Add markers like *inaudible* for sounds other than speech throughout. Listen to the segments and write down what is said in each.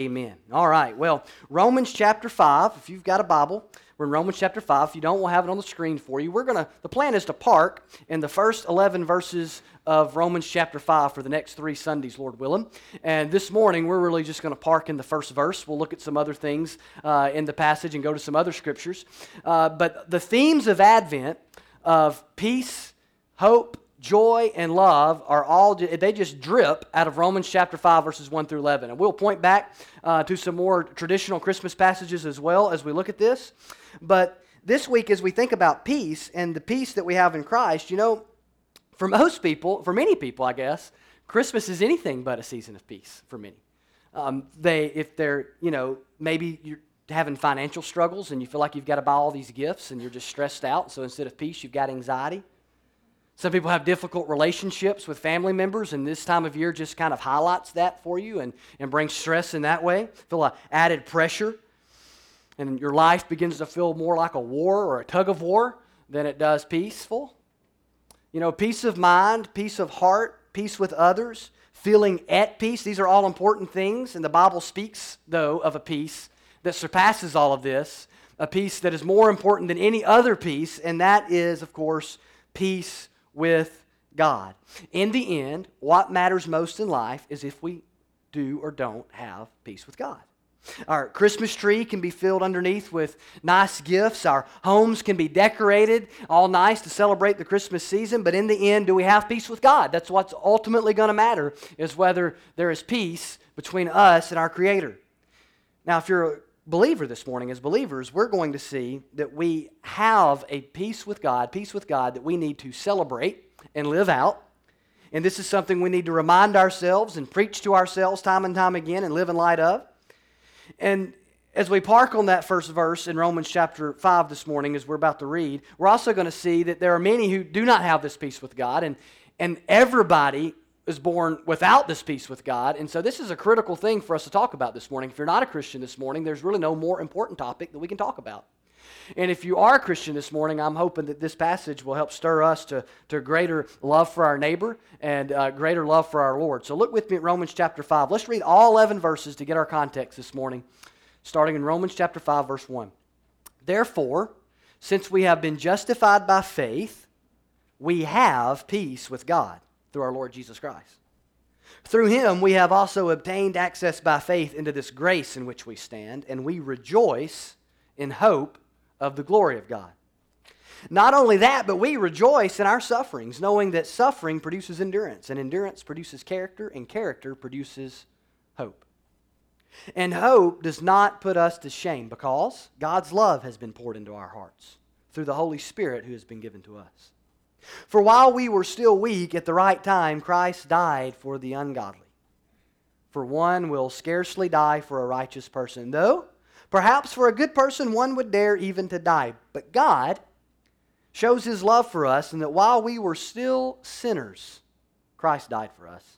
Amen. All right. Well, Romans chapter 5, if you've got a Bible, we're in Romans chapter 5. If you don't, we'll have it on the screen for you. We're going to, the plan is to park in the first 11 verses of Romans chapter 5 for the next three Sundays, Lord willing. And this morning, we're really just going to park in the first verse. We'll look at some other things uh, in the passage and go to some other scriptures. Uh, but the themes of Advent of peace, hope, joy, and love are all, they just drip out of Romans chapter 5, verses 1 through 11. And we'll point back uh, to some more traditional Christmas passages as well as we look at this. But this week, as we think about peace and the peace that we have in Christ, you know, for most people, for many people, I guess, Christmas is anything but a season of peace for many. Um, they, if they're, you know, maybe you're having financial struggles and you feel like you've got to buy all these gifts and you're just stressed out. So instead of peace, you've got anxiety. Some people have difficult relationships with family members, and this time of year just kind of highlights that for you and, and brings stress in that way. Feel a added pressure, and your life begins to feel more like a war or a tug of war than it does peaceful. You know, peace of mind, peace of heart, peace with others, feeling at peace. These are all important things, and the Bible speaks, though, of a peace that surpasses all of this, a peace that is more important than any other peace, and that is, of course, peace with God. In the end, what matters most in life is if we do or don't have peace with God. Our Christmas tree can be filled underneath with nice gifts. Our homes can be decorated, all nice to celebrate the Christmas season. But in the end, do we have peace with God? That's what's ultimately going to matter, is whether there is peace between us and our Creator. Now, if you're a believer this morning, as believers, we're going to see that we have a peace with God, peace with God that we need to celebrate and live out. And this is something we need to remind ourselves and preach to ourselves time and time again and live in light of. And as we park on that first verse in Romans chapter 5 this morning, as we're about to read, we're also going to see that there are many who do not have this peace with God, and, and everybody is born without this peace with God. And so this is a critical thing for us to talk about this morning. If you're not a Christian this morning, there's really no more important topic that we can talk about. And if you are a Christian this morning, I'm hoping that this passage will help stir us to, to greater love for our neighbor and uh, greater love for our Lord. So look with me at Romans chapter 5. Let's read all 11 verses to get our context this morning, starting in Romans chapter 5, verse 1. Therefore, since we have been justified by faith, we have peace with God through our Lord Jesus Christ. Through him, we have also obtained access by faith into this grace in which we stand, and we rejoice in hope of the glory of God. Not only that, but we rejoice in our sufferings, knowing that suffering produces endurance, and endurance produces character, and character produces hope. And hope does not put us to shame because God's love has been poured into our hearts through the Holy Spirit who has been given to us. For while we were still weak, at the right time, Christ died for the ungodly. For one will scarcely die for a righteous person, though perhaps for a good person one would dare even to die. But God shows his love for us in that while we were still sinners, Christ died for us.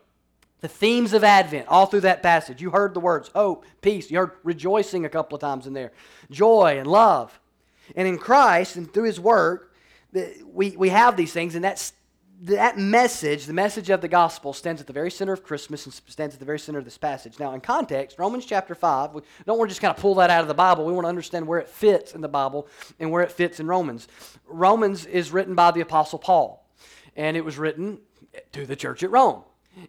the themes of Advent, all through that passage. You heard the words hope, peace. You heard rejoicing a couple of times in there, joy and love. And in Christ and through His work, we, we have these things, and that's, that message, the message of the gospel, stands at the very center of Christmas and stands at the very center of this passage. Now, in context, Romans chapter 5, we don't want to just kind of pull that out of the Bible. We want to understand where it fits in the Bible and where it fits in Romans. Romans is written by the Apostle Paul, and it was written to the church at Rome.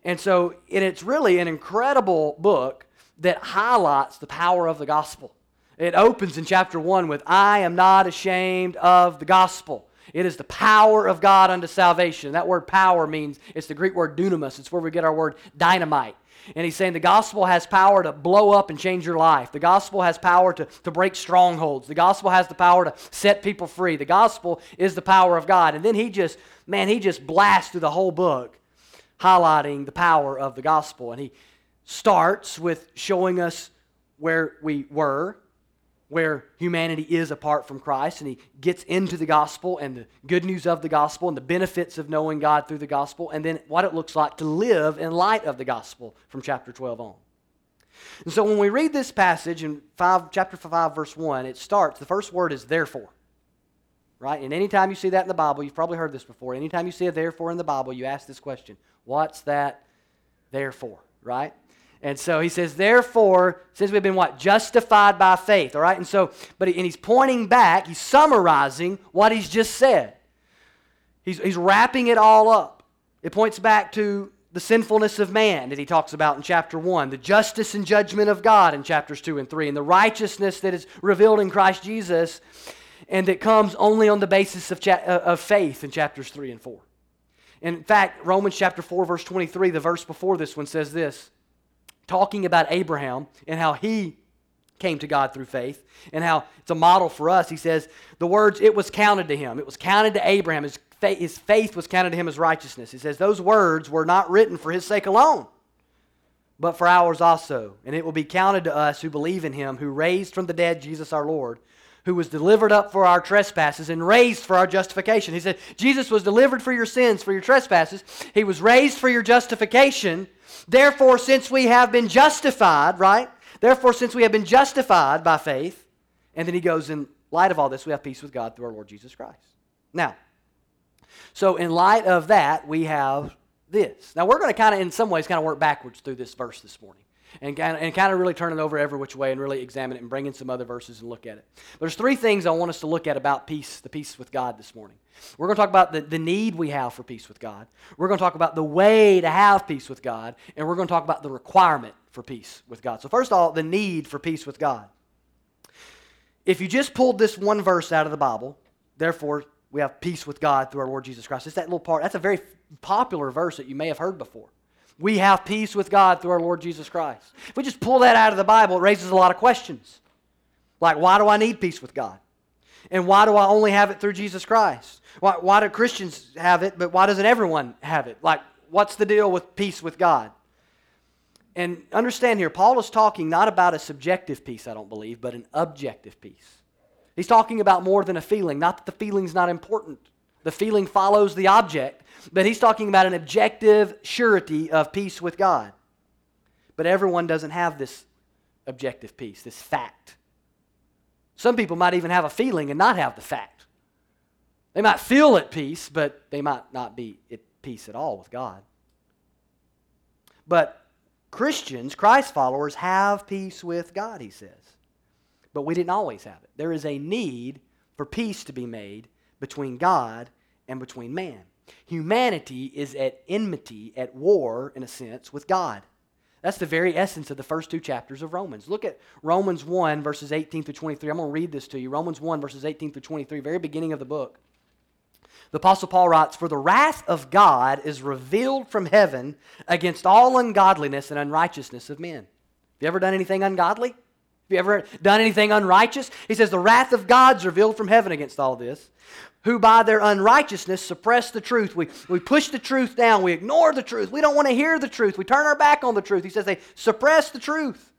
And so and it's really an incredible book that highlights the power of the gospel. It opens in chapter 1 with, I am not ashamed of the gospel. It is the power of God unto salvation. That word power means, it's the Greek word dunamis. It's where we get our word dynamite. And he's saying the gospel has power to blow up and change your life. The gospel has power to, to break strongholds. The gospel has the power to set people free. The gospel is the power of God. And then he just, man, he just blasts through the whole book highlighting the power of the gospel. And he starts with showing us where we were, where humanity is apart from Christ, and he gets into the gospel and the good news of the gospel and the benefits of knowing God through the gospel, and then what it looks like to live in light of the gospel from chapter 12 on. And so when we read this passage in five, chapter 5, verse 1, it starts, the first word is therefore. Right? And anytime you see that in the Bible, you've probably heard this before. Anytime you see a therefore in the Bible, you ask this question What's that therefore? Right? And so he says, therefore, since we've been what? Justified by faith, all right? And so, but he, and he's pointing back, he's summarizing what he's just said. He's, he's wrapping it all up. It points back to the sinfulness of man that he talks about in chapter 1, the justice and judgment of God in chapters 2 and 3, and the righteousness that is revealed in Christ Jesus and that comes only on the basis of, cha- uh, of faith in chapters 3 and 4. In fact, Romans chapter 4, verse 23, the verse before this one says this talking about Abraham and how he came to God through faith and how it's a model for us. He says, the words, it was counted to him. It was counted to Abraham. His, faith, his faith was counted to him as righteousness. He says, those words were not written for his sake alone, but for ours also. And it will be counted to us who believe in him, who raised from the dead Jesus our Lord, who was delivered up for our trespasses and raised for our justification. He said, Jesus was delivered for your sins, for your trespasses. He was raised for your justification. Therefore, since we have been justified, right? Therefore, since we have been justified by faith, and then he goes, in light of all this, we have peace with God through our Lord Jesus Christ. Now, so in light of that, we have this. Now, we're going to kind of, in some ways, kind of work backwards through this verse this morning and kind, of, and kind of really turn it over every which way and really examine it and bring in some other verses and look at it. There's three things I want us to look at about peace, the peace with God this morning. We're going to talk about the, the need we have for peace with God. We're going to talk about the way to have peace with God. And we're going to talk about the requirement for peace with God. So, first of all, the need for peace with God. If you just pulled this one verse out of the Bible, therefore, we have peace with God through our Lord Jesus Christ. It's that little part. That's a very popular verse that you may have heard before. We have peace with God through our Lord Jesus Christ. If we just pull that out of the Bible, it raises a lot of questions. Like, why do I need peace with God? And why do I only have it through Jesus Christ? Why, why do Christians have it, but why doesn't everyone have it? Like, what's the deal with peace with God? And understand here, Paul is talking not about a subjective peace, I don't believe, but an objective peace. He's talking about more than a feeling. Not that the feeling's not important. The feeling follows the object, but he's talking about an objective surety of peace with God. But everyone doesn't have this objective peace, this fact. Some people might even have a feeling and not have the fact. They might feel at peace, but they might not be at peace at all with God. But Christians, Christ followers, have peace with God, he says. But we didn't always have it. There is a need for peace to be made between God and between man. Humanity is at enmity, at war, in a sense, with God. That's the very essence of the first two chapters of Romans. Look at Romans 1, verses 18 through 23. I'm going to read this to you. Romans 1, verses 18 through 23, very beginning of the book. The Apostle Paul writes, For the wrath of God is revealed from heaven against all ungodliness and unrighteousness of men. Have you ever done anything ungodly? Have you ever done anything unrighteous? He says, The wrath of God's revealed from heaven against all this who by their unrighteousness suppress the truth. We, we push the truth down. We ignore the truth. We don't want to hear the truth. We turn our back on the truth. He says they suppress the truth.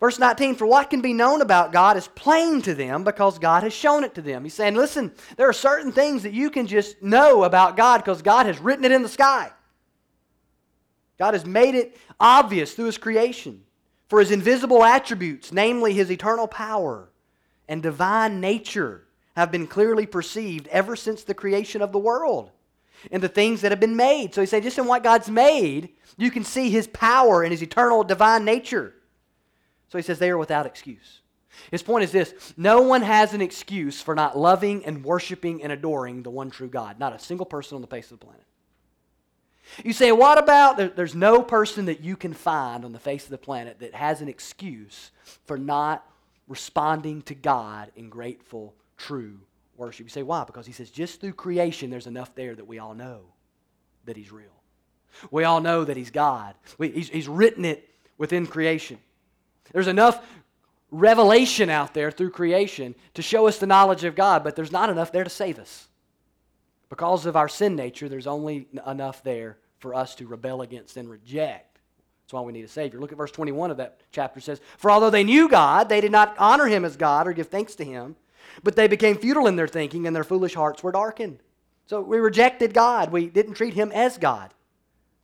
Verse 19, for what can be known about God is plain to them because God has shown it to them. He's saying, listen, there are certain things that you can just know about God because God has written it in the sky. God has made it obvious through His creation. For His invisible attributes, namely His eternal power and divine nature, have been clearly perceived ever since the creation of the world and the things that have been made. So he said, just in what God's made, you can see his power and his eternal divine nature. So he says they are without excuse. His point is this no one has an excuse for not loving and worshiping and adoring the one true God. Not a single person on the face of the planet. You say, what about there's no person that you can find on the face of the planet that has an excuse for not responding to God in grateful true worship. You say, why? Because he says, just through creation, there's enough there that we all know that he's real. We all know that he's God. We, he's, he's written it within creation. There's enough revelation out there through creation to show us the knowledge of God, but there's not enough there to save us. Because of our sin nature, there's only enough there for us to rebel against and reject That's why we need a Savior. Look at verse 21 of that chapter. It says, For although they knew God, they did not honor him as God or give thanks to him, but they became futile in their thinking, and their foolish hearts were darkened. So we rejected God. We didn't treat him as God.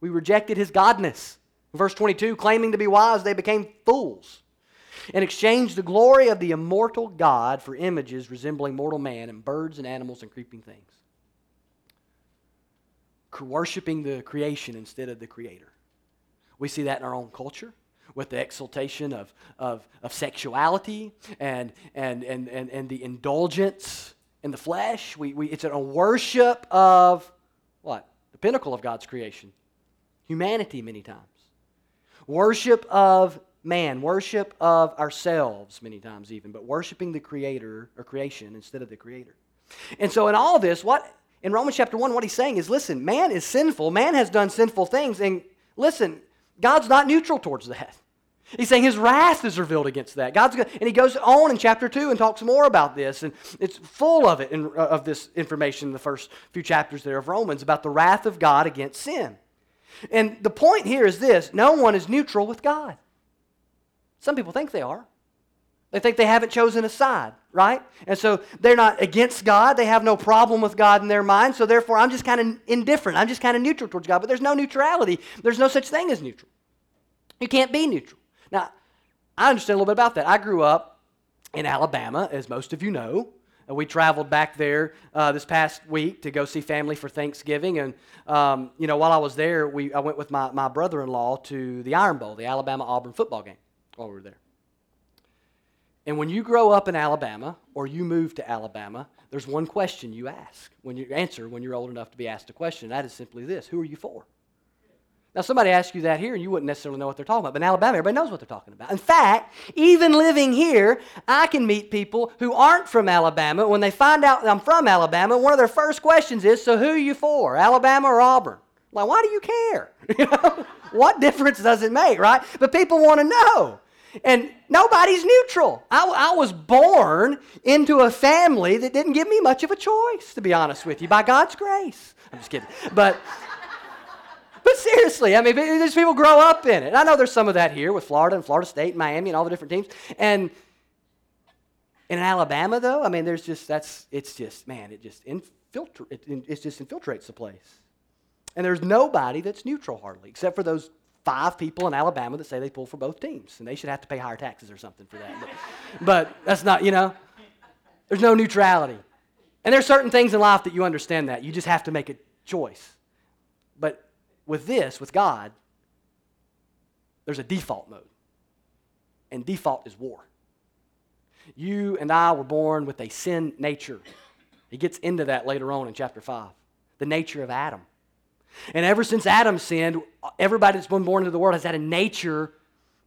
We rejected his godness. Verse 22 claiming to be wise, they became fools and exchanged the glory of the immortal God for images resembling mortal man and birds and animals and creeping things. Worshipping the creation instead of the creator. We see that in our own culture with the exaltation of, of, of sexuality and, and, and, and, and the indulgence in the flesh. We, we, it's a worship of what? The pinnacle of God's creation. Humanity, many times. Worship of man, worship of ourselves, many times even, but worshiping the Creator or creation instead of the Creator. And so, in all this, what in Romans chapter 1, what he's saying is listen, man is sinful, man has done sinful things, and listen, God's not neutral towards that. He's saying his wrath is revealed against that. God's and he goes on in chapter two and talks more about this, and it's full of it in, uh, of this information in the first few chapters there of Romans about the wrath of God against sin. And the point here is this: no one is neutral with God. Some people think they are. They think they haven't chosen a side, right? And so they're not against God. They have no problem with God in their mind. So therefore, I'm just kind of indifferent. I'm just kind of neutral towards God. But there's no neutrality. There's no such thing as neutral. You can't be neutral. Now, I understand a little bit about that. I grew up in Alabama, as most of you know. We traveled back there uh, this past week to go see family for Thanksgiving. And, um, you know, while I was there, we, I went with my, my brother in law to the Iron Bowl, the Alabama Auburn football game, while we were there. And when you grow up in Alabama or you move to Alabama, there's one question you ask when you answer when you're old enough to be asked a question. That is simply this Who are you for? Now, somebody asks you that here, and you wouldn't necessarily know what they're talking about. But in Alabama, everybody knows what they're talking about. In fact, even living here, I can meet people who aren't from Alabama. When they find out I'm from Alabama, one of their first questions is, So who are you for, Alabama or Auburn? Like, why do you care? *laughs* what difference does it make, right? But people want to know. And nobody's neutral. I, I, was born into a family that didn't give me much of a choice, to be honest with you, by God's grace. I'm just kidding. But, but seriously, I mean, these people grow up in it. I know there's some of that here with Florida and Florida State and Miami and all the different teams. And in Alabama, though, I mean, there's just, that's, it's just, man, it just infiltrates, it, it just infiltrates the place. And there's nobody that's neutral hardly, except for those five people in Alabama that say they pull for both teams, and they should have to pay higher taxes or something for that. But, but that's not, you know, there's no neutrality. And there's certain things in life that you understand that. You just have to make a choice. But with this, with God, there's a default mode. And default is war. You and I were born with a sin nature. He gets into that later on in chapter 5. The nature of Adam. And ever since Adam sinned, everybody that's been born into the world has had a nature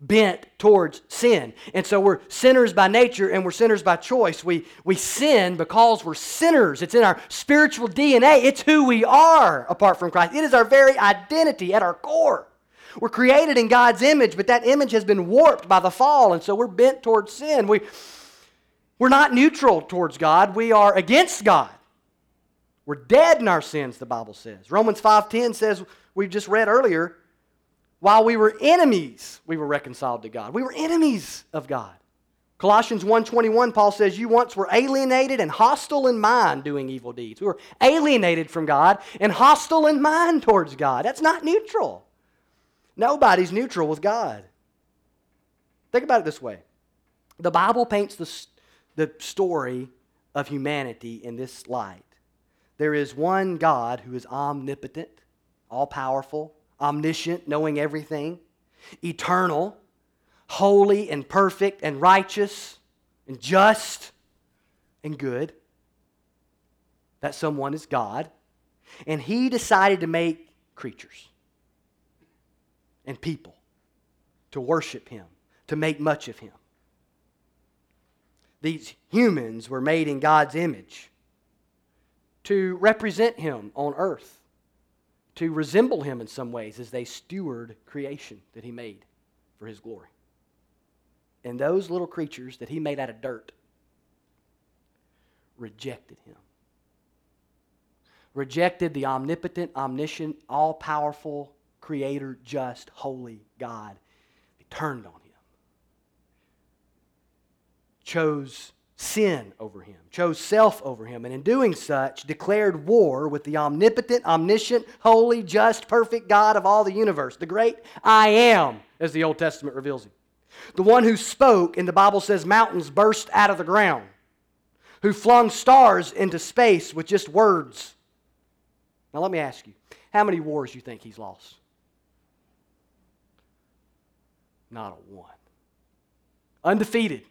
bent towards sin. And so we're sinners by nature and we're sinners by choice. We, we sin because we're sinners. It's in our spiritual DNA. It's who we are apart from Christ. It is our very identity at our core. We're created in God's image, but that image has been warped by the fall, and so we're bent towards sin. We, we're not neutral towards God, we are against God. We're dead in our sins, the Bible says. Romans 5:10 says we just read earlier, while we were enemies, we were reconciled to God. We were enemies of God. Colossians 1:21 Paul says you once were alienated and hostile in mind doing evil deeds. We were alienated from God and hostile in mind towards God. That's not neutral. Nobody's neutral with God. Think about it this way. The Bible paints the, the story of humanity in this light. There is one God who is omnipotent, all powerful, omniscient, knowing everything, eternal, holy and perfect and righteous and just and good. That someone is God. And he decided to make creatures and people to worship him, to make much of him. These humans were made in God's image to represent him on earth, to resemble him in some ways as they steward creation that he made for his glory. And those little creatures that he made out of dirt rejected him. Rejected the omnipotent, omniscient, all powerful creator, just, holy God. They turned on him, chose sin over him, chose self over him, and in doing such, declared war with the omnipotent, omniscient, holy, just, perfect God of all the universe, the great I am, as the Old Testament reveals him. The one who spoke, and the Bible says mountains burst out of the ground, who flung stars into space with just words. Now, let me ask you how many wars you think he's lost? Not a one. Undefeated.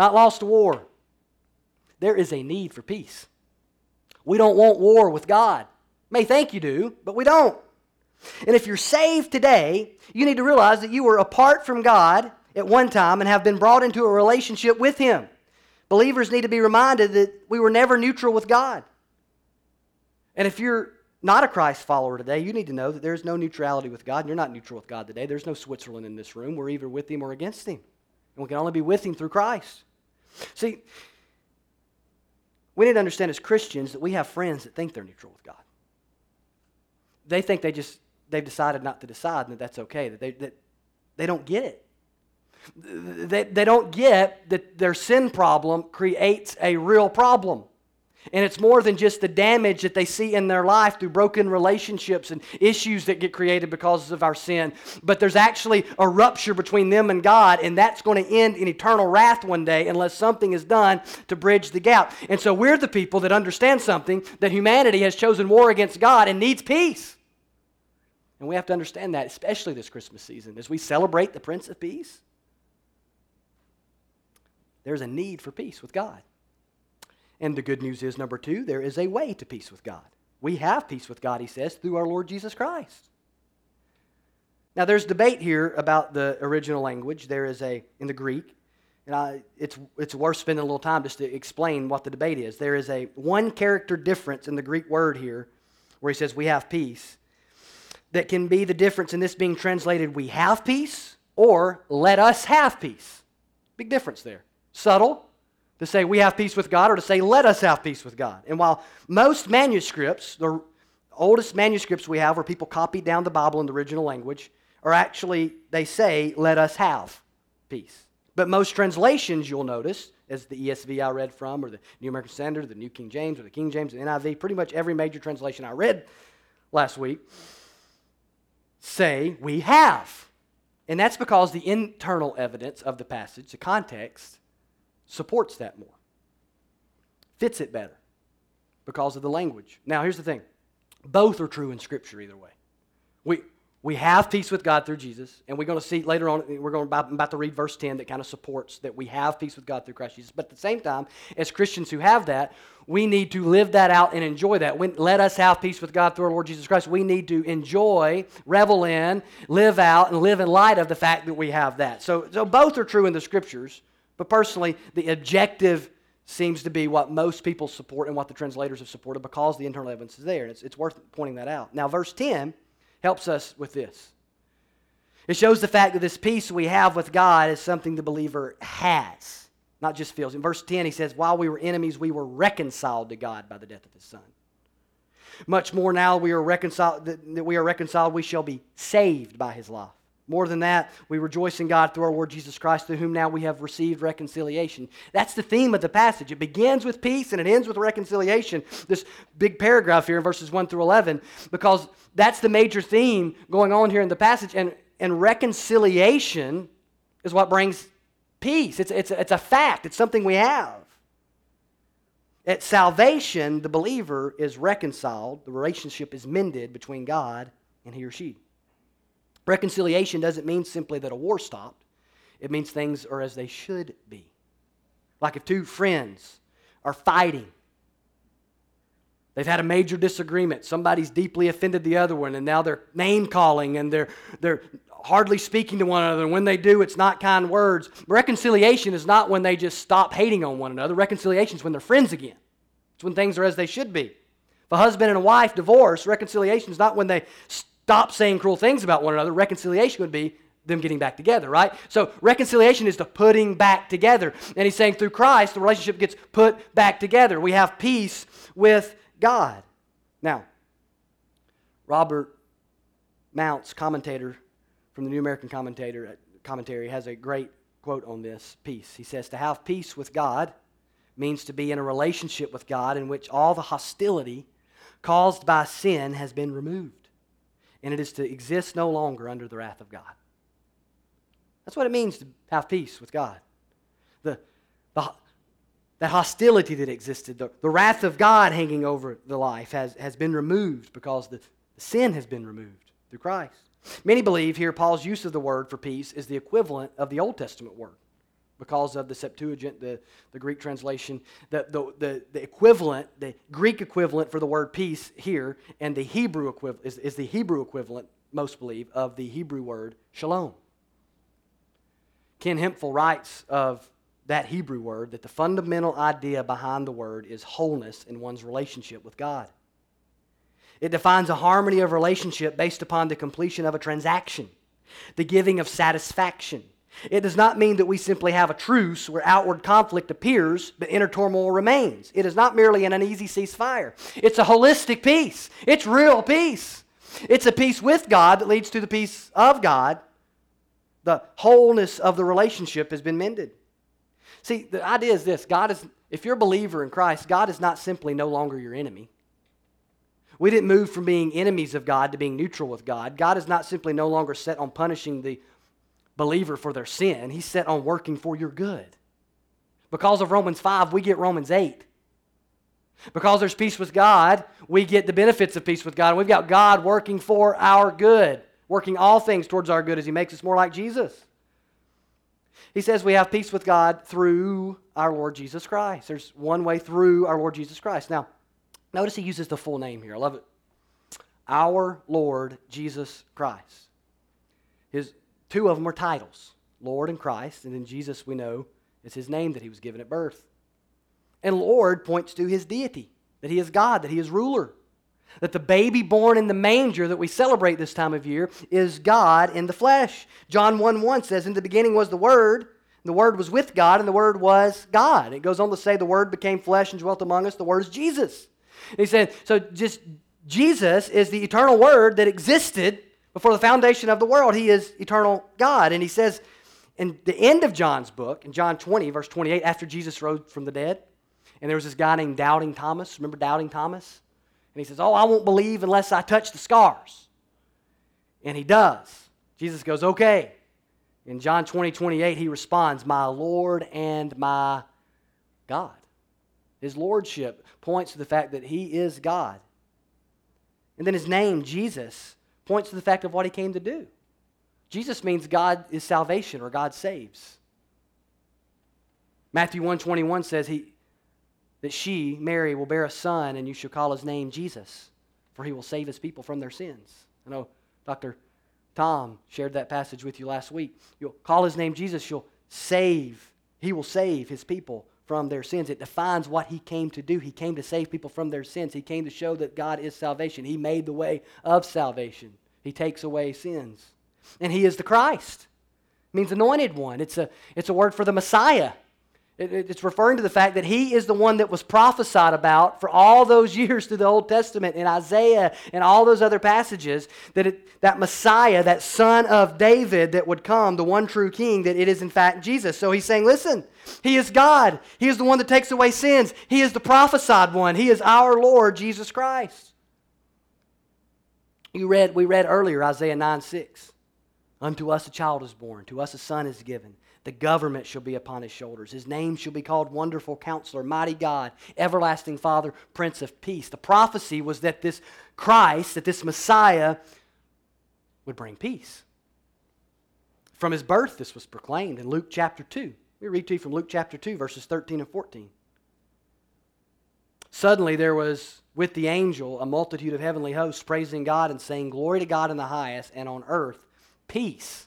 Not lost a war. There is a need for peace. We don't want war with God. May think you do, but we don't. And if you're saved today, you need to realize that you were apart from God at one time and have been brought into a relationship with Him. Believers need to be reminded that we were never neutral with God. And if you're not a Christ follower today, you need to know that there's no neutrality with God. And you're not neutral with God today. There's no Switzerland in this room. We're either with Him or against Him. And we can only be with Him through Christ. See, we need to understand as Christians that we have friends that think they're neutral with God. They think they just they've decided not to decide and that that's okay. That they that they don't get it. They, they don't get that their sin problem creates a real problem. And it's more than just the damage that they see in their life through broken relationships and issues that get created because of our sin. But there's actually a rupture between them and God, and that's going to end in eternal wrath one day unless something is done to bridge the gap. And so we're the people that understand something that humanity has chosen war against God and needs peace. And we have to understand that, especially this Christmas season, as we celebrate the Prince of Peace. There's a need for peace with God. And the good news is, number two, there is a way to peace with God. We have peace with God, he says, through our Lord Jesus Christ. Now, there's debate here about the original language. There is a, in the Greek, and I, it's, it's worth spending a little time just to explain what the debate is. There is a one character difference in the Greek word here where he says, We have peace, that can be the difference in this being translated, We have peace, or Let us have peace. Big difference there. Subtle, to say we have peace with God or to say let us have peace with God. And while most manuscripts, the oldest manuscripts we have where people copied down the Bible in the original language, are actually, they say, let us have peace. But most translations, you'll notice, as the ESV I read from, or the New American Standard, the New King James, or the King James, the NIV, pretty much every major translation I read last week, say we have. And that's because the internal evidence of the passage, the context, supports that more, fits it better because of the language. Now, here's the thing both are true in Scripture either way. We, we have peace with God through Jesus, and we're going to see later on, we're going about, about to read verse 10 that kind of supports that we have peace with God through Christ Jesus. But at the same time, as Christians who have that, we need to live that out and enjoy that. When, let us have peace with God through our Lord Jesus Christ. We need to enjoy, revel in, live out, and live in light of the fact that we have that. So, so both are true in the Scriptures. But personally, the objective seems to be what most people support and what the translators have supported because the internal evidence is there. And it's, it's worth pointing that out. Now, verse 10 helps us with this. It shows the fact that this peace we have with God is something the believer has, not just feels. In verse 10, he says, While we were enemies, we were reconciled to God by the death of his Son. Much more now we are reconciled, that we are reconciled, we shall be saved by his life. More than that, we rejoice in God through our Lord Jesus Christ, through whom now we have received reconciliation. That's the theme of the passage. It begins with peace and it ends with reconciliation. This big paragraph here in verses 1 through 11, because that's the major theme going on here in the passage. And, and reconciliation is what brings peace. It's, it's, it's a fact, it's something we have. At salvation, the believer is reconciled, the relationship is mended between God and he or she. Reconciliation doesn't mean simply that a war stopped, it means things are as they should be. Like if two friends are fighting, they've had a major disagreement, somebody's deeply offended the other one, and now they're name calling and they're, they're hardly speaking to one another. And when they do, it's not kind words. Reconciliation is not when they just stop hating on one another. Reconciliation is when they're friends again. It's when things are as they should be. If a husband and a wife divorce, reconciliation is not when they stop saying cruel things about one another. Reconciliation would be them getting back together, right? So reconciliation is the putting back together. And he's saying through Christ, the relationship gets put back together. We have peace with God. Now, Robert Mounce, commentator from the New American Commentator, uh, Commentary, has a great quote on this peace. He says, To have peace with God means to be in a relationship with God in which all the hostility caused by sin has been removed, and it is to exist no longer under the wrath of God. That's what it means to have peace with God. The, the, that hostility that existed, the, the wrath of God hanging over the life, has, has been removed because the, the sin has been removed through Christ. Many believe here Paul's use of the word for peace is the equivalent of the Old Testament word because of the Septuagint, the, the Greek translation. The, the, the, the equivalent, the Greek equivalent for the word peace here, and the Hebrew equivalent is, is the Hebrew equivalent, most believe, of the Hebrew word shalom. Ken Hemphill writes of that Hebrew word that the fundamental idea behind the word is wholeness in one's relationship with God. It defines a harmony of relationship based upon the completion of a transaction, the giving of satisfaction. It does not mean that we simply have a truce where outward conflict appears but inner turmoil remains. It is not merely an uneasy ceasefire. It's a holistic peace. It's real peace. It's a peace with God that leads to the peace of God. The wholeness of the relationship has been mended. See, the idea is this God is, if you're a believer in Christ, God is not simply no longer your enemy. We didn't move from being enemies of God to being neutral with God. God is not simply no longer set on punishing the believer for their sin, He's set on working for your good. Because of Romans 5, we get Romans 8. Because there's peace with God, we get the benefits of peace with God. We've got God working for our good, working all things towards our good as He makes us more like Jesus. He says we have peace with God through our Lord Jesus Christ. There's one way through our Lord Jesus Christ. Now, Notice he uses the full name here. I love it. Our Lord Jesus Christ. His two of them are titles, Lord and Christ, and then Jesus we know is his name that he was given at birth. And Lord points to his deity, that he is God, that he is ruler. That the baby born in the manger that we celebrate this time of year is God in the flesh. John 1 1 says, In the beginning was the Word, the Word was with God, and the Word was God. It goes on to say, The Word became flesh and dwelt among us. The Word is Jesus. He said, so just Jesus is the eternal word that existed before the foundation of the world. He is eternal God. And he says in the end of John's book, in John 20, verse 28, after Jesus rose from the dead, and there was this guy named Doubting Thomas. Remember Doubting Thomas? And he says, Oh, I won't believe unless I touch the scars. And he does. Jesus goes, Okay. In John 20, 28, he responds, My Lord and my God. His lordship points to the fact that he is God. And then his name, Jesus, points to the fact of what he came to do. Jesus means God is salvation or God saves. Matthew 121 says he, that she, Mary, will bear a son and you shall call his name Jesus, for he will save his people from their sins. I know Dr. Tom shared that passage with you last week. You'll call his name Jesus, you'll save, he will save his people from their sins. It defines what he came to do. He came to save people from their sins. He came to show that God is salvation. He made the way of salvation. He takes away sins. And he is the Christ. It means anointed one. It's a, it's a word for the Messiah. It's referring to the fact that he is the one that was prophesied about for all those *laughs* years through the Old Testament in Isaiah and all those other passages. That, it, that Messiah, that son of David that would come, the one true king, that it is in fact Jesus. So he's saying, listen, he is God. He is the one that takes away sins. He is the prophesied one. He is our Lord Jesus Christ. You read, we read earlier Isaiah 9 6. Unto us a child is born, to us a son is given the government shall be upon his shoulders. His name shall be called Wonderful Counselor, Mighty God, Everlasting Father, Prince of Peace. The prophecy was that this Christ, that this Messiah, would bring peace. From his birth, this was proclaimed in Luke chapter 2. We read to you from Luke chapter 2, verses 13 and 14. Suddenly there was with the angel a multitude of heavenly hosts praising God and saying, Glory to God in the highest, and on earth peace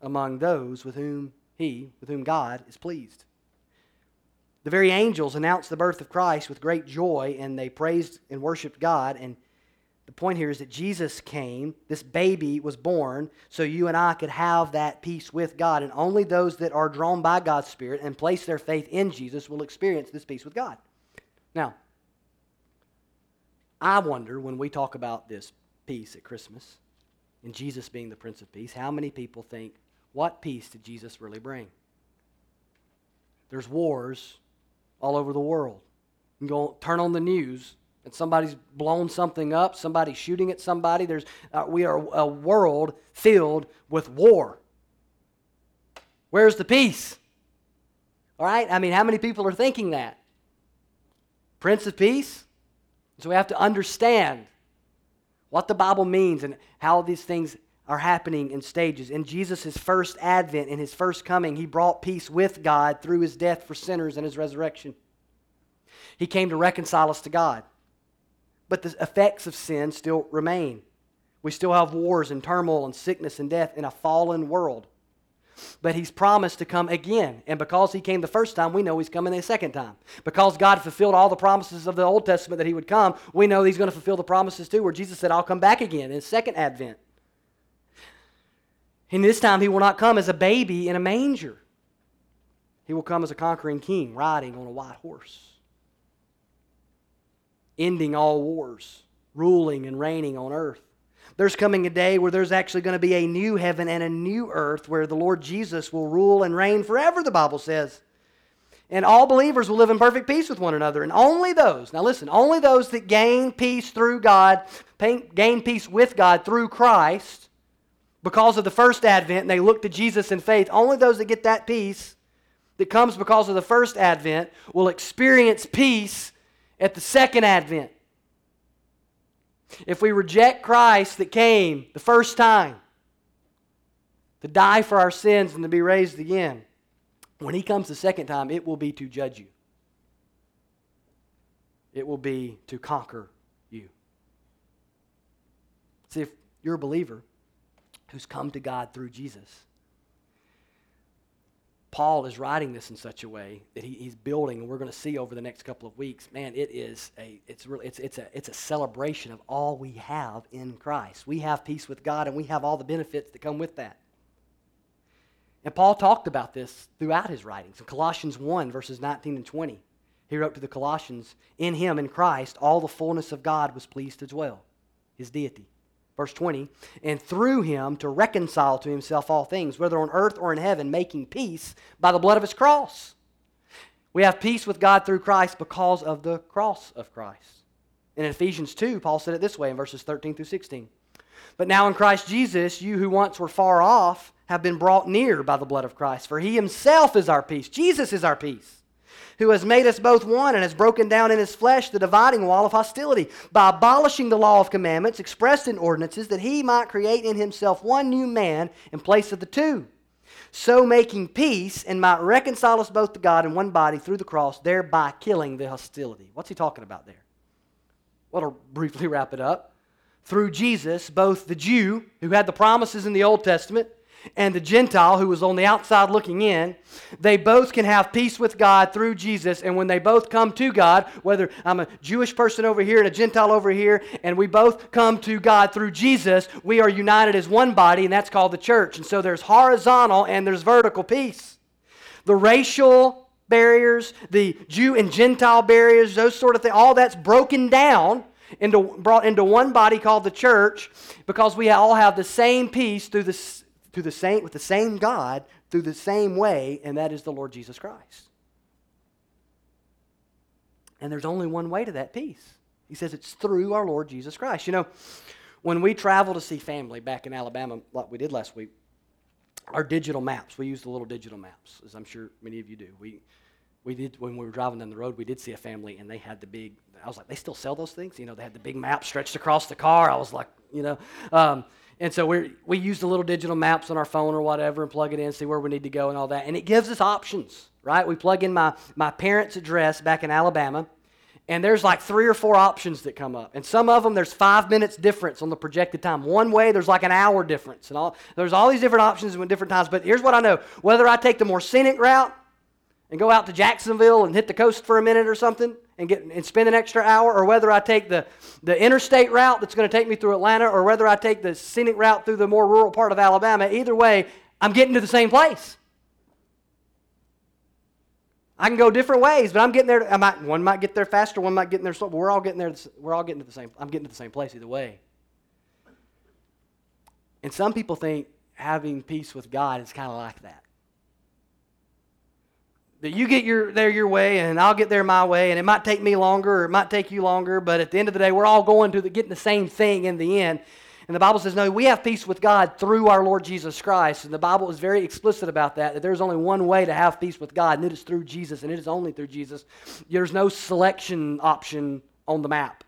among those with whom he with whom God is pleased. The very angels announced the birth of Christ with great joy, and they praised and worshiped God. And the point here is that Jesus came, this baby was born, so you and I could have that peace with God. And only those that are drawn by God's Spirit and place their faith in Jesus will experience this peace with God. Now, I wonder when we talk about this peace at Christmas, and Jesus being the Prince of Peace, how many people think, what peace did Jesus really bring? There's wars all over the world. You can go turn on the news and somebody's blown something up, somebody's shooting at somebody. There's, uh, we are a world filled with war. Where's the peace? All right? I mean, how many people are thinking that? Prince of Peace? So we have to understand what the Bible means and how these things are happening in stages. In Jesus' first advent, in his first coming, he brought peace with God through his death for sinners and his resurrection. He came to reconcile us to God. But the effects of sin still remain. We still have wars and turmoil and sickness and death in a fallen world. But he's promised to come again. And because he came the first time, we know he's coming the second time. Because God fulfilled all the promises of the Old Testament that he would come, we know he's going to fulfill the promises too, where Jesus said, I'll come back again in second advent. And this time he will not come as a baby in a manger. He will come as a conquering king riding on a white horse, ending all wars, ruling and reigning on earth. There's coming a day where there's actually going to be a new heaven and a new earth where the Lord Jesus will rule and reign forever, the Bible says. And all believers will live in perfect peace with one another. And only those, now listen, only those that gain peace through God, gain peace with God through Christ, because of the first advent, and they look to Jesus in faith, only those that get that peace that comes because of the first advent will experience peace at the second advent. If we reject Christ that came the first time to die for our sins and to be raised again, when he comes the second time, it will be to judge you. It will be to conquer you. See, if you're a believer who's come to God through Jesus, Paul is writing this in such a way that he, he's building, and we're going to see over the next couple of weeks. Man, it is a it's really it's it's a it's a celebration of all we have in Christ. We have peace with God, and we have all the benefits that come with that. And Paul talked about this throughout his writings. In Colossians 1, verses 19 and 20, he wrote to the Colossians, In him, in Christ, all the fullness of God was pleased to dwell, his deity. Verse 20, and through him to reconcile to himself all things, whether on earth or in heaven, making peace by the blood of his cross. We have peace with God through Christ because of the cross of Christ. In Ephesians 2, Paul said it this way in verses 13 through 16. But now in Christ Jesus, you who once were far off have been brought near by the blood of Christ, for he himself is our peace. Jesus is our peace who has made us both one and has broken down in his flesh the dividing wall of hostility by abolishing the law of commandments expressed in ordinances that he might create in himself one new man in place of the two. So making peace and might reconcile us both to God in one body through the cross thereby killing the hostility. What's he talking about there? Well to briefly wrap it up through Jesus both the Jew who had the promises in the Old Testament and the Gentile who was on the outside looking in, they both can have peace with God through Jesus. And when they both come to God, whether I'm a Jewish person over here and a Gentile over here, and we both come to God through Jesus, we are united as one body, and that's called the church. And so there's horizontal and there's vertical peace. The racial barriers, the Jew and Gentile barriers, those sort of things, all that's broken down into brought into one body called the church because we all have the same peace through the to the same, with the same God through the same way, and that is the Lord Jesus Christ. And there's only one way to that peace. He says it's through our Lord Jesus Christ. You know, when we travel to see family back in Alabama, like we did last week, our digital maps, we use the little digital maps, as I'm sure many of you do. We, we did, when we were driving down the road, we did see a family, and they had the big, I was like, they still sell those things? You know, they had the big map stretched across the car. I was like, you know, um, and so we we use the little digital maps on our phone or whatever and plug it in, see where we need to go and all that. And it gives us options, right? We plug in my, my parents' address back in Alabama, and there's like three or four options that come up. And some of them, there's five minutes difference on the projected time. One way, there's like an hour difference. And all, there's all these different options with different times. But here's what I know whether I take the more scenic route and go out to Jacksonville and hit the coast for a minute or something, and, get, and spend an extra hour, or whether I take the, the interstate route that's going to take me through Atlanta, or whether I take the scenic route through the more rural part of Alabama, either way, I'm getting to the same place. I can go different ways, but I'm getting there. I might, one might get there faster, one might get there slower. We're all getting there. We're all getting to the same. I'm getting to the same place either way. And some people think having peace with God is kind of like that. That you get your, there your way and I'll get there my way, and it might take me longer or it might take you longer, but at the end of the day, we're all going to the, getting the same thing in the end. And the Bible says, no, we have peace with God through our Lord Jesus Christ. And the Bible is very explicit about that, that there's only one way to have peace with God, and it is through Jesus, and it is only through Jesus. There's no selection option on the map.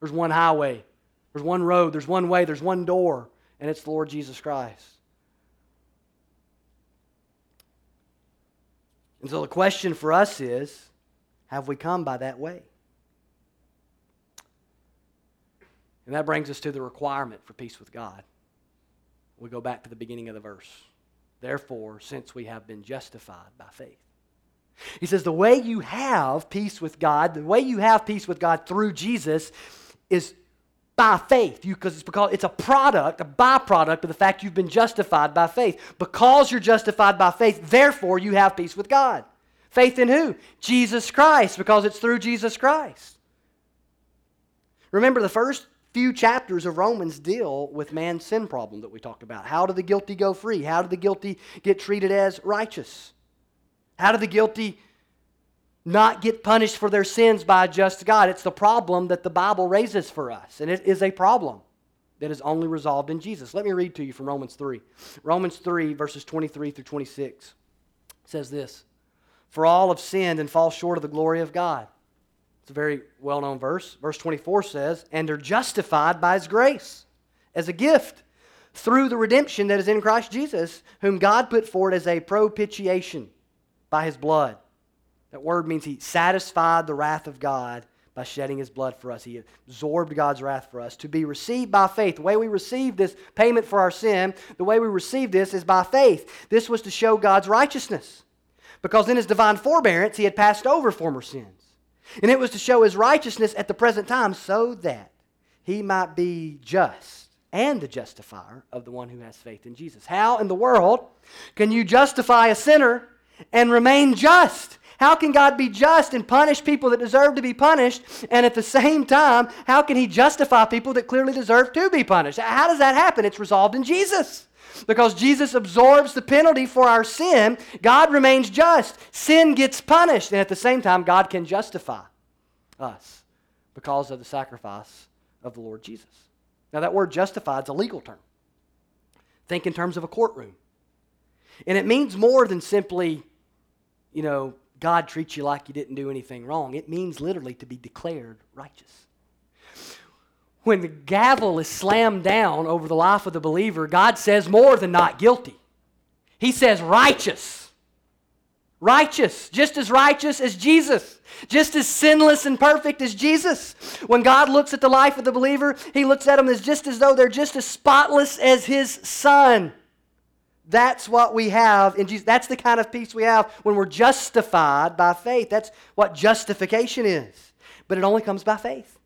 There's one highway, there's one road, there's one way, there's one door, and it's the Lord Jesus Christ. And so the question for us is have we come by that way? And that brings us to the requirement for peace with God. We go back to the beginning of the verse. Therefore, since we have been justified by faith. He says, the way you have peace with God, the way you have peace with God through Jesus is by faith. Because it's because it's a product, a byproduct of the fact you've been justified by faith. Because you're justified by faith, therefore you have peace with God. Faith in who? Jesus Christ, because it's through Jesus Christ. Remember the first few chapters of Romans deal with man's sin problem that we talked about. How do the guilty go free? How do the guilty get treated as righteous? How do the guilty not get punished for their sins by a just God? It's the problem that the Bible raises for us, and it is a problem that is only resolved in Jesus. Let me read to you from Romans 3. Romans 3, verses 23 through 26 says this For all have sinned and fall short of the glory of God it's a very well known verse. Verse 24 says, And are justified by his grace as a gift through the redemption that is in Christ Jesus, whom God put forward as a propitiation by his blood. That word means he satisfied the wrath of God by shedding his blood for us. He absorbed God's wrath for us to be received by faith. The way we receive this payment for our sin, the way we receive this is by faith. This was to show God's righteousness. Because in his divine forbearance, he had passed over former sins. And it was to show his righteousness at the present time so that he might be just and the justifier of the one who has faith in Jesus. How in the world can you justify a sinner and remain just? How can God be just and punish people that deserve to be punished? And at the same time, how can He justify people that clearly deserve to be punished? How does that happen? It's resolved in Jesus. Because Jesus absorbs the penalty for our sin, God remains just. Sin gets punished. And at the same time, God can justify us because of the sacrifice of the Lord Jesus. Now, that word justified is a legal term. Think in terms of a courtroom. And it means more than simply, you know, God treats you like you didn't do anything wrong. It means literally to be declared righteous when the gavel is slammed down over the life of the believer, God says more than not guilty. He says righteous. Righteous, just as righteous as Jesus, just as sinless and perfect as Jesus. When God looks at the life of the believer, He looks at them as just as though they're just as spotless as His Son. That's what we have in Jesus. That's the kind of peace we have when we're justified by faith. That's what justification is. But it only comes by faith.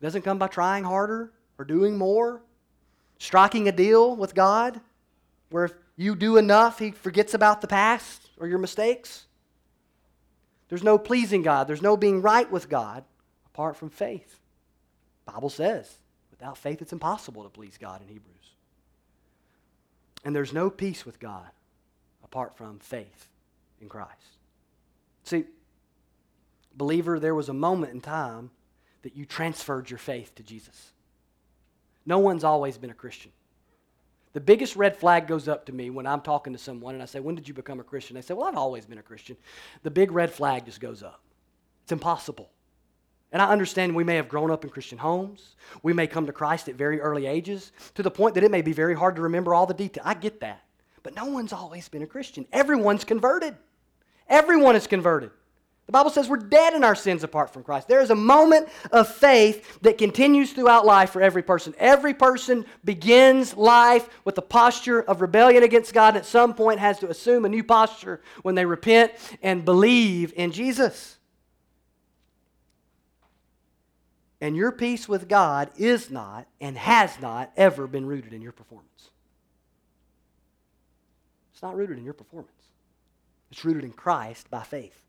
It doesn't come by trying harder or doing more, striking a deal with God where if you do enough, He forgets about the past or your mistakes. There's no pleasing God, there's no being right with God apart from faith. The Bible says, without faith, it's impossible to please God in Hebrews. And there's no peace with God apart from faith in Christ. See, believer, there was a moment in time that you transferred your faith to Jesus. No one's always been a Christian. The biggest red flag goes up to me when I'm talking to someone and I say, When did you become a Christian? They say, Well, I've always been a Christian. The big red flag just goes up. It's impossible. And I understand we may have grown up in Christian homes. We may come to Christ at very early ages to the point that it may be very hard to remember all the details. I get that. But no one's always been a Christian. Everyone's converted. Everyone is converted. The Bible says we're dead in our sins apart from Christ. There is a moment of faith that continues throughout life for every person. Every person begins life with a posture of rebellion against God and at some point has to assume a new posture when they repent and believe in Jesus. And your peace with God is not and has not ever been rooted in your performance. It's not rooted in your performance, it's rooted in Christ by faith.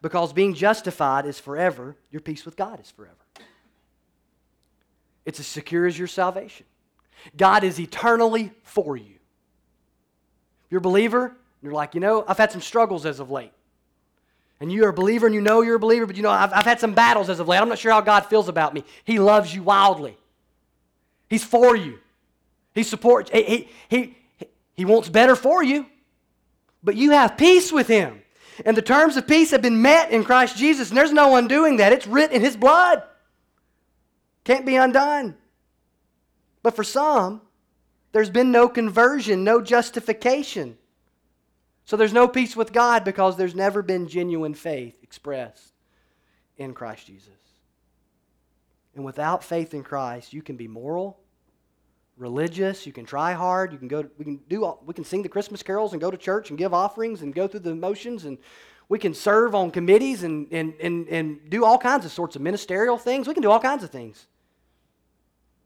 Because being justified is forever, your peace with God is forever. it's as secure as your salvation. God is eternally for you. If you're a believer, you're like, you know, I've had some struggles as of late. And you're a believer and you know you're a believer, but you know, I've, I've had some battles as of late. I'm not sure how God feels about me. He loves you wildly, He's for you. He supports, he, he, he, he wants better for you, but you have peace with Him. And the terms of peace have been met in Christ Jesus, and there's no undoing that. It's written in His blood. Can't be undone. But for some, there's been no conversion, no justification. So there's no peace with God because there's never been genuine faith expressed in Christ Jesus. And without faith in Christ, you can be moral, religious. You can try hard. You can go. We can do. We can sing the Christmas carols and go to church and give offerings and go through the motions and we can serve on committees and and and and do all kinds of sorts of ministerial things. We can do all kinds of things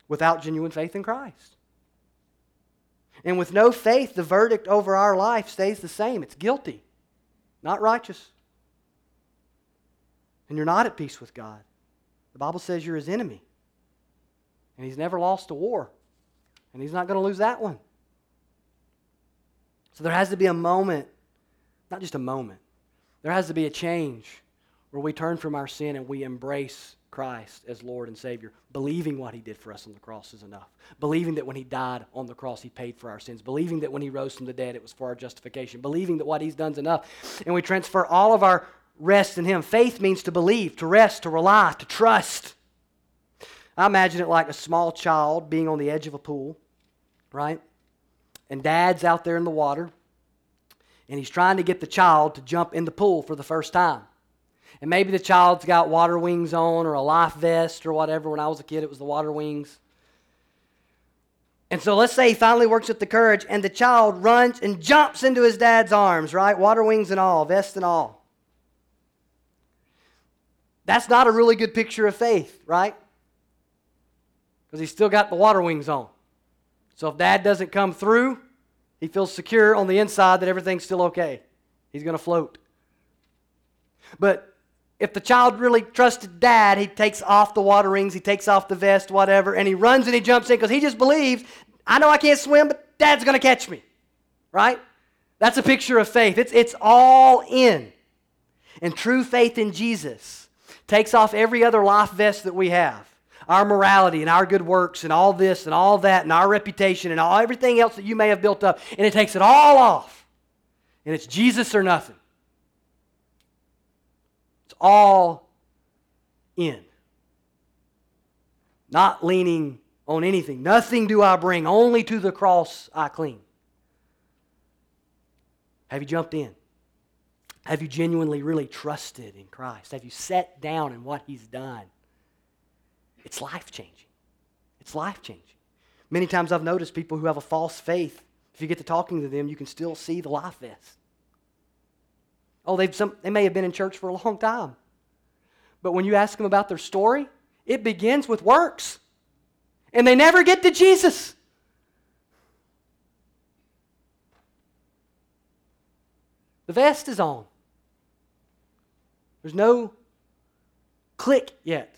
without genuine faith in Christ. And with no faith, the verdict over our life stays the same. It's guilty, not righteous. And you're not at peace with God. The Bible says you're his enemy. And he's never lost a war. And he's not going to lose that one. So there has to be a moment, not just a moment, there has to be a change where we turn from our sin and we embrace Christ as Lord and Savior. Believing what He did for us on the cross is enough. Believing that when He died on the cross, He paid for our sins. Believing that when He rose from the dead, it was for our justification. Believing that what He's done is enough. And we transfer all of our rest in Him. Faith means to believe, to rest, to rely, to trust. I imagine it like a small child being on the edge of a pool right? And dad's out there in the water, and he's trying to get the child to jump in the pool for the first time. And maybe the child's got water wings on or a life vest or whatever. When I was a kid, it was the water wings. And so let's say he finally works up the courage, and the child runs and jumps into his dad's arms, right? Water wings and all, vest and all. That's not a really good picture of faith, right? Because he's still got the water wings on. So if dad doesn't come through, he feels secure on the inside that everything's still okay. He's going to float. But if the child really trusted dad, he takes off the water rings, he takes off the vest, whatever, and he runs and he jumps in because he just believes, I know I can't swim, but dad's going to catch me. Right? That's a picture of faith. It's, it's all in. And true faith in Jesus takes off every other life vest that we have our morality and our good works and all this and all that and our reputation and all everything else that you may have built up, and it takes it all off. And it's Jesus or nothing. All in. Not leaning on anything. Nothing do I bring, only to the cross I cling. Have you jumped in? Have you genuinely really trusted in Christ? Have you sat down in what He's done? It's life changing. It's life changing. Many times I've noticed people who have a false faith, if you get to talking to them, you can still see the life vest. Oh, they've some, they may have been in church for a long time. But when you ask them about their story, it begins with works. And they never get to Jesus. The vest is on. There's no click yet.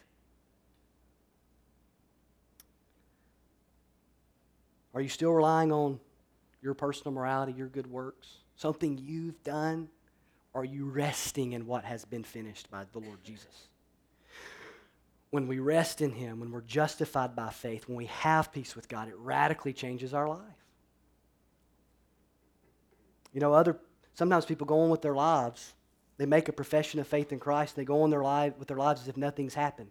Are you still relying on your personal morality, your good works, something you've done? Are you resting in what has been finished by the Lord Jesus? When we rest in Him, when we're justified by faith, when we have peace with God, it radically changes our life. You know, other sometimes people go on with their lives. They make a profession of faith in Christ. They go on their life with their lives as if nothing's happened.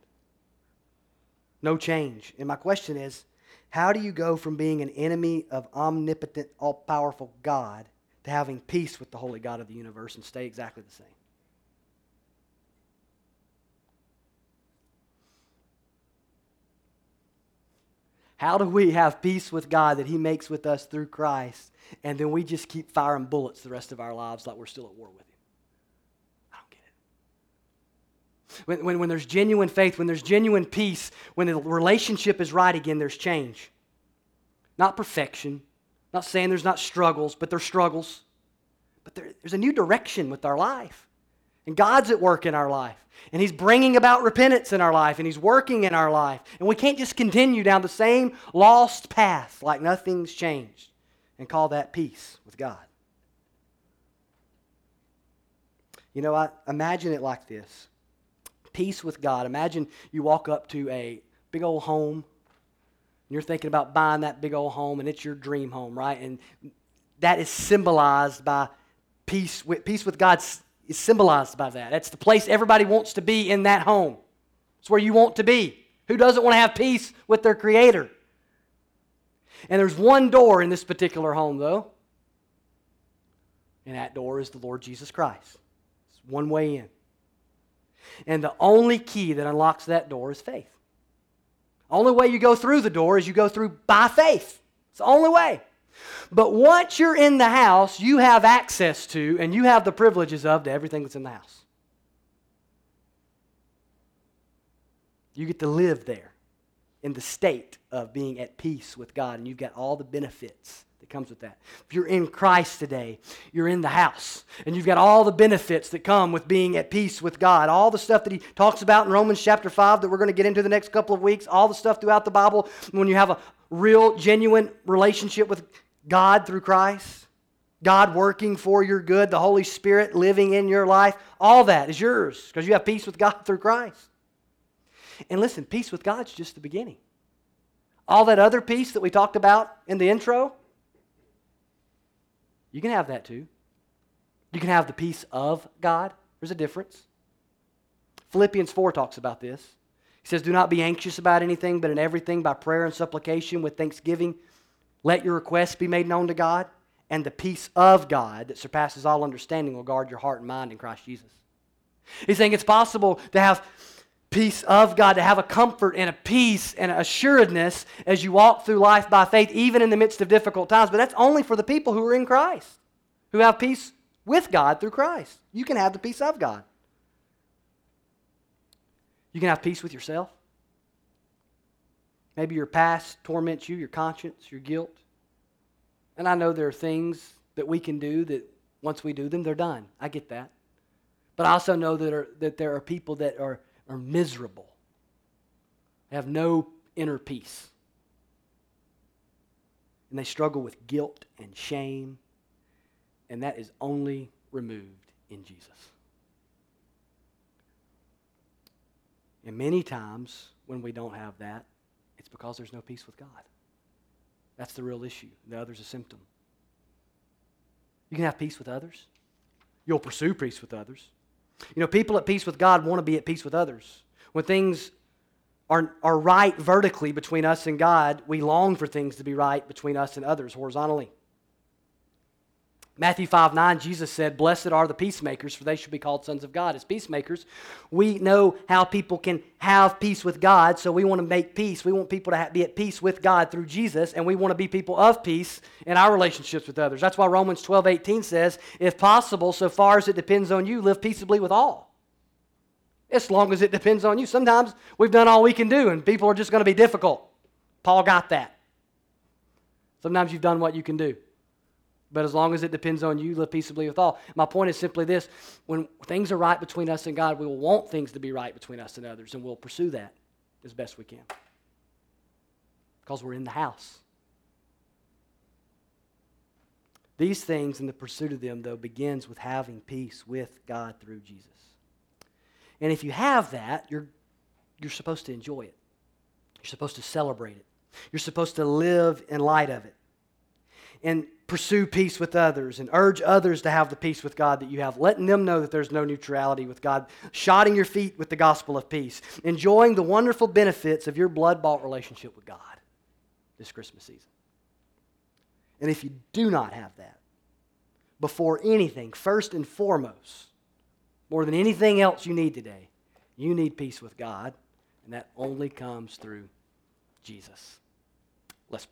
No change. And my question is, how do you go from being an enemy of omnipotent, all powerful God to having peace with the holy God of the universe and stay exactly the same? How do we have peace with God that He makes with us through Christ, and then we just keep firing bullets the rest of our lives like we're still at war with Him? I don't get it. When, when, when there's genuine faith, when there's genuine peace, when the relationship is right again, there's change. Not perfection. Not saying there's not struggles, but there's struggles. But there, there's a new direction with our life. And God's at work in our life. And He's bringing about repentance in our life. And He's working in our life. And we can't just continue down the same lost path like nothing's changed and call that peace with God. You know, I imagine it like this peace with God. Imagine you walk up to a big old home, you're thinking about buying that big old home, and it's your dream home, right? And that is symbolized by peace with, peace with God is symbolized by that. That's the place everybody wants to be in that home. It's where you want to be. Who doesn't want to have peace with their Creator? And there's one door in this particular home, though. And that door is the Lord Jesus Christ. It's one way in. And the only key that unlocks that door is faith. Only way you go through the door is you go through by faith. It's the only way. But once you're in the house, you have access to and you have the privileges of to everything that's in the house. You get to live there in the state of being at peace with God, and you've got all the benefits comes with that. If you're in Christ today, you're in the house, and you've got all the benefits that come with being at peace with God. All the stuff that he talks about in Romans chapter 5 that we're going to get into the next couple of weeks, all the stuff throughout the Bible when you have a real, genuine relationship with God through Christ, God working for your good, the Holy Spirit living in your life, all that is yours because you have peace with God *laughs* through Christ. And listen, peace with God's just the beginning. All that other peace that we talked about in the intro, you can have that too. You can have the peace of God. There's a difference. Philippians 4 talks about this. He says, Do not be anxious about anything, but in everything by prayer and supplication with thanksgiving, let your requests be made known to God, and the peace of God that surpasses all understanding will guard your heart and mind in Christ Jesus. He's saying it's possible to have peace of God, to have a comfort and a peace and assuredness as you walk through life by faith, even in the midst of difficult times. But that's only for the people who are in Christ, who have peace with God through Christ. You can have the peace of God. You can have peace with yourself. Maybe your past torments you, your conscience, your guilt. And I know there are things that we can do that once we do them, they're done. I get that. But I also know that, are, that there are people that are are miserable, they have no inner peace. And they struggle with guilt and shame, and that is only removed in Jesus. And many times when we don't have that, it's because there's no peace with God. That's the real issue. The other's a symptom. You can have peace with others. You'll pursue peace with others. You know, people at peace with God want to be at peace with others. When things are, are right vertically between us and God, we long for things to be right between us and others horizontally. Matthew 5 9, Jesus said, Blessed are the peacemakers, for they shall be called sons of God. As peacemakers, we know how people can have peace with God, so we want to make peace. We want people to be at peace with God through Jesus, and we want to be people of peace in our relationships with others. That's why Romans 12 18 says, If possible, so far as it depends on you, live peaceably with all. As long as it depends on you. Sometimes we've done all we can do, and people are just going to be difficult. Paul got that. Sometimes you've done what you can do. But as long as it depends on you, live peaceably with all. My point is simply this when things are right between us and God, we will want things to be right between us and others, and we'll pursue that as best we can. Because we're in the house. These things and the pursuit of them, though, begins with having peace with God through Jesus. And if you have that, you're, you're supposed to enjoy it. You're supposed to celebrate it. You're supposed to live in light of it. And pursue peace with others and urge others to have the peace with God that you have, letting them know that there's no neutrality with God, shodding your feet with the gospel of peace, enjoying the wonderful benefits of your blood bought relationship with God this Christmas season. And if you do not have that, before anything, first and foremost, more than anything else you need today, you need peace with God, and that only comes through Jesus. Let's pray.